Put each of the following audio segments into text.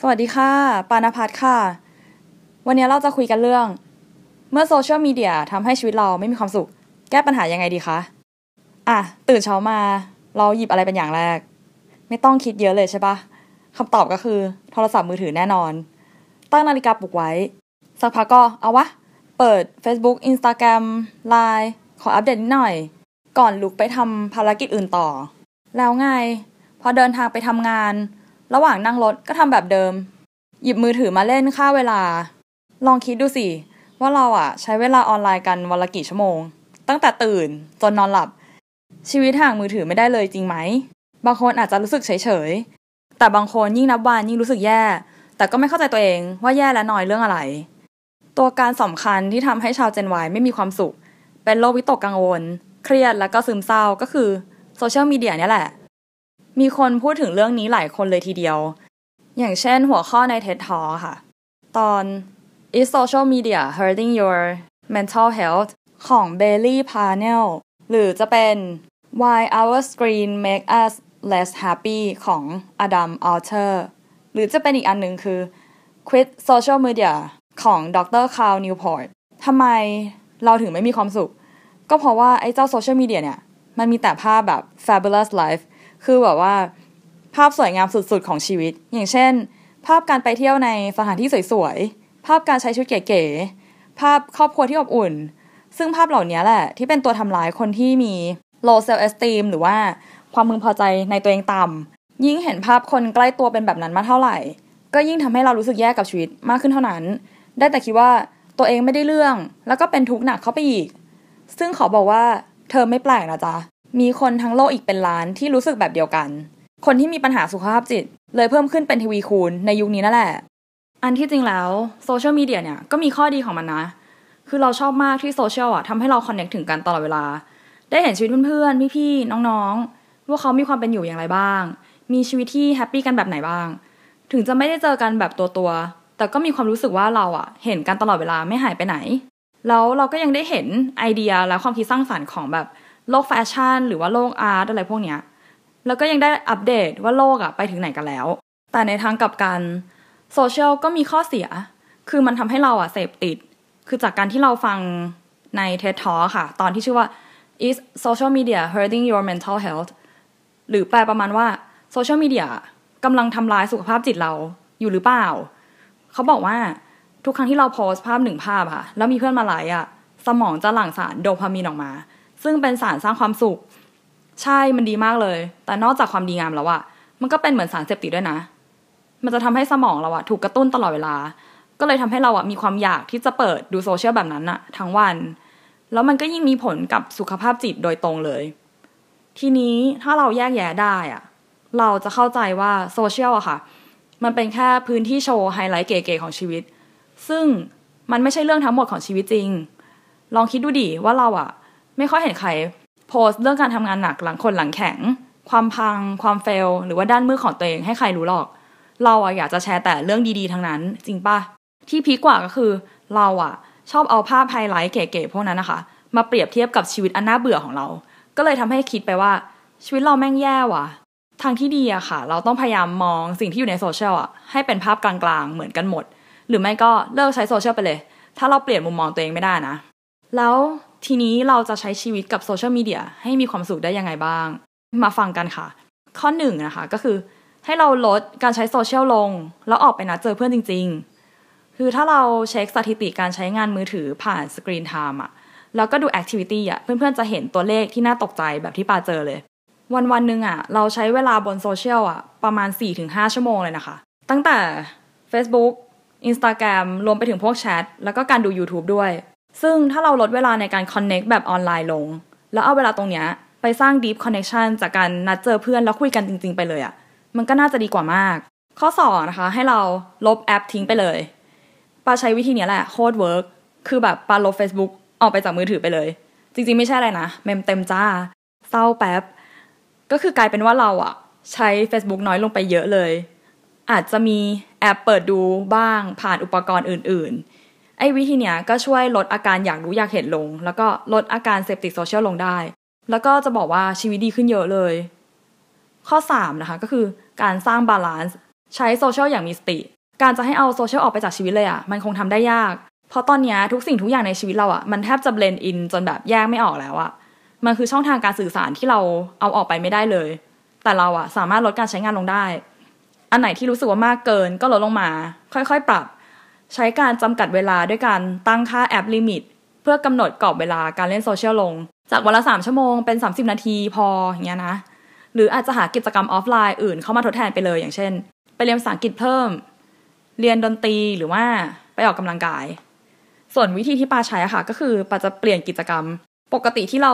สวัสดีค่ะ ปานพัฒค่ะ วันนี้เราจะคุยกันเรื่อง เมื่อโซเชียลมีเดียทำให้ชีวิตเราไม่มีความสุข แก้ปัญหายังไงดีคะ อะ ตื่นเช้ามา เราหยิบอะไรเป็นอย่างแรก ไม่ต้องคิดเยอะเลยใช่ปะคำตอบก็คือ โทรศัพท์มือถือแน่นอน ตั้งนาฬิกาปลุกไว้ สักพักก็เอาวะ เปิด Facebook Instagram Line ขออัปเดตนิดหน่อย ก่อนลุกไปทำภารกิจอื่นต่อ แล้วไง พอเดินทางไปทำงาน ระหว่างนั่งรถก็ทำแบบเดิม หยิบมือถือมาเล่นค่าเวลา ลองคิดดูสิ ว่าเราอะใช้เวลาออนไลน์กันวันละกี่ชั่วโมง ตั้งแต่ตื่นจนนอนหลับ ชีวิตห่างมือถือไม่ได้เลยจริงไหม บางคนอาจจะรู้สึกเฉยๆ แต่บางคนยิ่งนับวันยิ่งรู้สึกแย่ แต่ก็ไม่เข้าใจตัวเองว่าแย่และน้อยเรื่องอะไร ตัวการสำคัญที่ทำให้ชาวเจน Y ไม่มีความสุข เป็นโรควิตกกังวล เครียดแล้วก็ซึมเศร้าก็คือ โซเชียลมีเดียเนี่ยแหละ มีคนพูดถึงเรื่องนี้หลายคนเลยทีเดียว อย่างเช่นหัวข้อใน TED Talk ค่ะ ตอน Is social media hurting your mental health ของ Bailey Parnell หรือจะเป็น Why our screen make us less happy ของ Adam Alter หรือจะเป็นอีกอันหนึ่งคือ Quit social media ของดร Carl Newport ทำไมเราถึงไม่มีความสุข ก็เพราะว่าไอ้เจ้าโซเชียลมีเดียเนี่ย มันมีแต่ภาพแบบ fabulous life คือแบบว่า ภาพสวยงามสุดๆของชีวิต อย่างเช่น ภาพการไปเที่ยวในสถานที่สวยๆ ภาพการใช้ชุดเก๋ๆ ภาพครอบครัวที่อบอุ่น ซึ่งภาพเหล่านี้แหละ ที่เป็นตัวทำร้ายคนที่มี low self esteem หรือว่าความพึงพอใจในตัวเองต่ำยิ่งเห็นภาพคนใกล้ตัวเป็นแบบนั้นมากเท่าไหร่ ก็ยิ่งทำให้เรารู้สึกแย่กับชีวิตมากขึ้นเท่านั้น ได้แต่คิดว่าตัวเองไม่ได้เรื่อง แล้วก็เป็นทุกข์หนักเข้าไปอีก ซึ่งขอบอกว่า เธอไม่แปลกนะจ๊ะ มีคนทั้งโลกอีกเป็นล้านที่รู้สึกแบบเดียวกัน คนที่มีปัญหาสุขภาพจิต เลยเพิ่มขึ้นเป็นทวีคูณในยุคนี้นั่นแหละ อันที่จริงแล้วโซเชียลมีเดียเนี่ยก็มีข้อดีของมันนะ คือเราชอบมากที่โซเชียลอะทำให้เรา connect ถึงกันตลอดเวลา ได้เห็นชีวิตเพื่อนๆ พี่ๆ น้องๆ ว่าเขามีความเป็นอยู่อย่างไรบ้าง มีชีวิตที่ happy กันแบบไหนบ้าง ถึงจะไม่ได้เจอกันแบบตัวตัวๆแต่ก็มีความรู้สึกว่าเราอะ เห็นกันตลอดเวลาไม่หายไปไหน แล้วเราก็ยังได้เห็นไอเดียและความคิดสร้างสรรค์ของแบบโลกแฟชั่น หรือว่าโลก art อะไรพวกเนี้ยแล้วก็ยังได้อัปเดตว่าโลกอะไปถึงไหนกันแล้ว แต่ในทางกลับกันโซเชียลก็มีข้อเสีย คือมันทำให้เราอะเสพติด คือจากการที่เราฟังใน TED Talk ค่ะ ตอนที่ชื่อว่า is social media hurting your mental health หรือแปลประมาณว่าโซเชียลมีเดียกำลังทำลายสุขภาพจิตเราอยู่หรือเปล่า เขาบอกว่า ทุกครั้งที่เราโพสภาพหนึ่งภาพอะแล้วมีเพื่อนมาไลค์อะสมองจะหลั่งสารโดพามีนออกมา ซึ่งเป็นสารสร้างความสุข ใช่มันดีมากเลย แต่นอกจากความดีงามแล้วอะมันก็เป็นเหมือนสารเสพติดด้วยนะ มันจะทำให้สมองเราอะถูกกระตุ้นตลอดเวลา ก็เลยทำให้เราอะมีความอยากที่จะเปิดดูโซเชียลแบบนั้นอะทั้งวัน แล้วมันก็ยิ่งมีผลกับสุขภาพจิตโดยตรงเลย ทีนี้ถ้าเราแยกแยะได้อะเราจะเข้าใจว่าโซเชียลอะค่ะ มันเป็นแค่พื้นที่โชว์ไฮไลท์เก๋ๆของชีวิต ซึ่งมันไม่ใช่เรื่องทั้งหมดของชีวิตจริง ลองคิดดูดิว่าเราอะไม่ค่อยเห็นใครโพสต์เรื่องการทำงานหนักหลังขดหลังแข็ง ความพัง ความ fail หรือว่าด้านมืดของตัวเองให้ใครรู้หรอก เราอะอยากจะแชร์แต่เรื่องดีๆทั้งนั้น จริงปะที่ peak กว่าก็คือ เราอะชอบเอาภาพไฮไลท์เก๋ๆพวกนั้นนะคะ มาเปรียบเทียบกับชีวิตอันน่าเบื่อของเรา ก็เลยทำให้คิดไปว่าชีวิตเราแม่งแย่ว่ะ ทางที่ดีอะค่ะ เราต้องพยายามมองสิ่งที่อยู่ในโซเชียลอะให้เป็นภาพกลางๆ เหมือนกันหมด หรือไม่ก็เลิกใช้โซเชียลไปเลย ถ้าเราเปลี่ยนมุมมองตัวเองไม่ได้นะ แล้วทีนี้เราจะใช้ชีวิตกับโซเชียลมีเดียให้มีความสุขได้ยังไงบ้าง มาฟังกันค่ะ ข้อหนึ่งนะคะก็คือให้เราลดการใช้โซเชียลลง แล้วออกไปนัดเจอเพื่อนจริง ๆ คือถ้าเราเช็คสถิติการใช้งานมือถือผ่าน screen time อะแล้วก็ดู activity อะเพื่อนๆจะเห็นตัวเลขที่น่าตกใจแบบที่ปาเจอเลย วันวันหนึ่งอะเราใช้เวลาบนโซเชียลอะประมาณ 4-5 ชั่วโมงเลยนะคะ ตั้งแต่ Facebook Instagram รวมไปถึงพวกแชทแล้วก็การดู YouTube ด้วย ซึ่งถ้าเราลดเวลาในการ connect แบบออนไลน์ลง แล้วเอาเวลาตรงเนี้ยไปสร้าง deep connection จากการนัดเจอเพื่อนแล้วคุยกันจริง ๆ ไปเลยอะมันก็น่าจะดีกว่ามาก ข้อ2นะคะให้เราลบแอปทิ้งไปเลยปาใช้วิธีนี้แหละโคตร work คือแบบปาลบ Facebook ออกไปจากมือถือไปเลย จริงๆไม่ใช่อะไรนะ mem เต็มจ้า เศร้าแป๊บ ก็คือกลายเป็นว่าเราอะใช้ Facebook น้อยลงไปเยอะเลย อาจจะมี แอบเปิดดูบ้างผ่านอุปกรณ์อื่น ๆ ไอ้วิธีเนี้ยก็ช่วยลดอาการอยากรู้อยากเห็นลง แล้วก็ลดอาการเสพติดโซเชียลลงได้ แล้วก็จะบอกว่าชีวิตดีขึ้นเยอะเลย ข้อ 3 นะคะก็คือการสร้าง balance ใช้โซเชียลอย่างมีสติ การจะให้เอาโซเชียลออกไปจากชีวิตเลยอะ่ะมันคงทำได้ยาก เพราะตอนนี้ทุกสิ่งทุกอย่างในชีวิตเราอะ่ะมันแทบจะ blend in จนแบบแยกไม่ออกแล้วอะ่ะมันคือช่องทางการสื่อสารที่เราเอาออกไปไม่ได้เลย แต่เราอะ่ะสามารถลดการใช้งานลงได้ อันไหนที่รู้สึกว่ามากเกินก็ลดลงมา ค่อยๆ ปรับ ใช้การจำกัดเวลาด้วยการตั้งค่า app limit เพื่อกำหนดกรอบเวลาการเล่นโซเชียลลง จากวันละสามชั่วโมงเป็น 30 นาทีพออย่างเงี้ยนะ หรืออาจจะหากิจกรรมออฟไลน์อื่นเข้ามาทดแทนไปเลยอย่างเช่น ไปเรียนภาษาอังกฤษเพิ่ม เรียนดนตรีหรือว่าไปออกกำลังกาย ส่วนวิธีที่ปาใช้ค่ะก็คือปาจะเปลี่ยนกิจกรรม ปกติที่เรา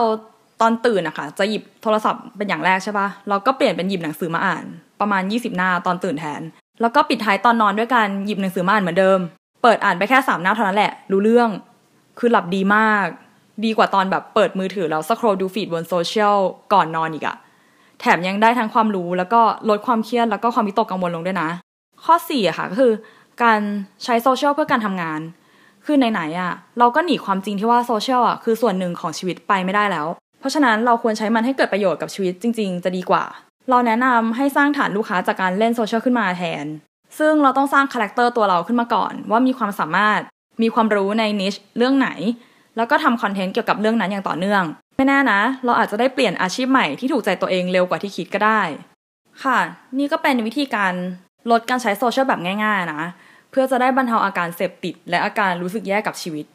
ตอนตื่นอะค่ะจะหยิบโทรศัพท์เป็นอย่างแรกใช่ปะเราก็เปลี่ยนเป็นหยิบหนังสือมาอ่าน ประมาณ 20 หน้าตอนตื่นแทน แล้วก็ปิดท้ายตอนนอนด้วยการหยิบหนังสือมาอ่านเหมือนเดิม เปิดอ่านไปแค่สามหน้าเท่านั้นแหละรู้เรื่อง คือหลับดีมาก ดีกว่าตอนแบบเปิดมือถือแล้ว scroll ดู feed บนโซเชียลก่อนนอนอีกอะแถมยังได้ทั้งความรู้แล้วก็ลดความเครียดแล้วก็ความวิตกกังวลลงด้วยนะ ข้อ4อะค่ะก็คือ การใช้โซเชียลเพื่อการทำงานคือไหนๆอะเราก็หนีความจริงที่ว่าโซเชียลอะคือส่วนหนึ่งของชีวิตไปไม่ได้แล้ว เพราะฉะนั้นเราควรใช้มันให้เกิดประโยชน์กับชีวิตจริง ๆ จะดีกว่า เราแนะนำให้สร้างฐานลูกค้าจากการเล่นโซเชียลขึ้นมาแทน ซึ่งเราต้องสร้าง character ตัวเราขึ้นมาก่อน ว่ามีความสามารถ มีความรู้ใน niche เรื่องไหน แล้วก็ทำ content เกี่ยวกับเรื่องนั้นอย่างต่อเนื่อง ไม่แน่นะ เราอาจจะได้เปลี่ยนอาชีพใหม่ที่ถูกใจตัวเองเร็วกว่าที่คิดก็ได้ ค่ะ นี่ก็เป็นวิธีการลดการใช้โซเชียลแบบง่าย ๆ นะ เพื่อจะได้บรรเทาอาการเสพติด และอาการรู้สึกแย่กับชีวิต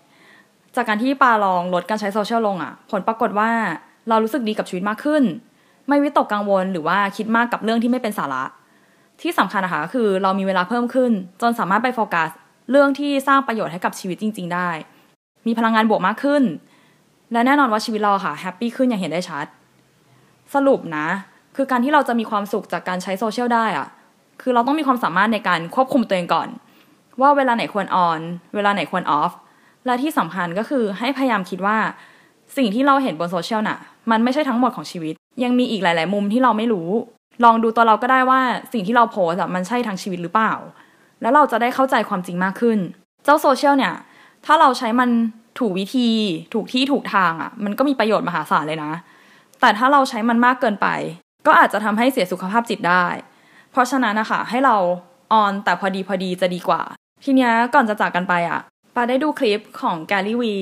จากการที่ปาลองลดการใช้โซเชียลลงอะ่ะ ผลปรากฏว่าเรารู้สึกดีกับชีวิตมากขึ้น ไม่วิตกกังวลหรือว่าคิดมากกับเรื่องที่ไม่เป็นสาระ ที่สำคัญนะคะคือเรามีเวลาเพิ่มขึ้น จนสามารถไปโฟกัสเรื่องที่สร้างประโยชน์ให้กับชีวิตจริง ๆ ได้ มีพลังงานบวกมากขึ้น และแน่นอนว่าชีวิตเราค่ะแฮปปี้ขึ้นอย่างเห็นได้ชัด สรุปนะ คือการที่เราจะมีความสุขจากการใช้โซเชียลได้อะคือเราต้องมีความสามารถในการควบคุมตัวเองก่อน ว่าเวลาไหนควร on เวลาไหนควร off และที่สำคัญก็คือให้พยายามคิดว่า สิ่งที่เราเห็นบนโซเชียลน่ะ มันไม่ใช่ทั้งหมดของชีวิต ยังมีอีกหลาย ๆ มุมที่เราไม่รู้ ลองดูตัวเราก็ได้ว่าสิ่งที่เราโพสมันใช่ทั้งชีวิตหรือเปล่า แล้วเราจะได้เข้าใจความจริงมากขึ้น เจ้าโซเชียลเนี่ย ถ้าเราใช้มันถูกวิธี ถูกที่ถูกทางอะมันก็มีประโยชน์มหาศาลเลยนะ แต่ถ้าเราใช้มันมากเกินไป ก็อาจจะทำให้เสียสุขภาพจิตได้ เพราะฉะนั้นนะคะให้เรา on แต่พอดีพอดีจะดีกว่า ทีเนี้ยก่อนจะจากกันไปอะ ปาได้ดูคลิปของแกลลี่วี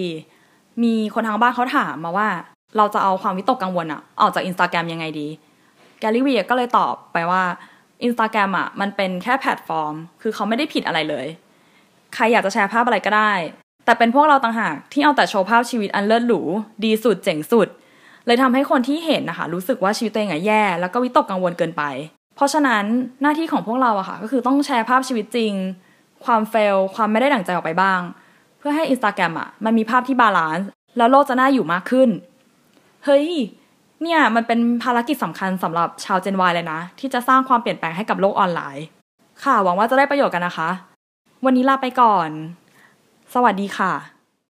มีคนทางบ้านเขาถามมาว่า เราจะเอาความวิตกกังวลอะออกจากอินสตาแกรมยังไงดี แกลลี่วีก็เลยตอบไปว่าอินสตาแกรมอะมันเป็นแค่แพลตฟอร์ม คือเขาไม่ได้ผิดอะไรเลย ใครอยากจะแชร์ภาพอะไรก็ได้ แต่เป็นพวกเราต่างหากที่เอาแต่โชว์ภาพชีวิตอันเลิศหรู ดีสุดเจ๋งสุด เลยทำให้คนที่เห็นนะคะ รู้สึกว่าชีวิตตัวเองอะแย่ แล้วก็วิตกกังวลเกินไป เพราะฉะนั้นหน้าที่ของพวกเราอะค่ะ ก็คือต้องแชร์ภาพชีวิตจริง ความ fail ความไม่ได้ดั่งใจออกไปบ้าง เพื่อให้อินสตาแกรมอะมันมีภาพที่ balance แล้วโลกจะน่าอยู่มากขึ้น เฮ้ย เนี่ยมันเป็นภารกิจสำคัญสำหรับชาว Gen Y เลยนะ ที่จะสร้างความเปลี่ยนแปลงให้กับโลกออนไลน์ ค่ะหวังว่าจะได้ประโยชน์กันนะคะ วันนี้ลาไปก่อน สวัสดีค่ะ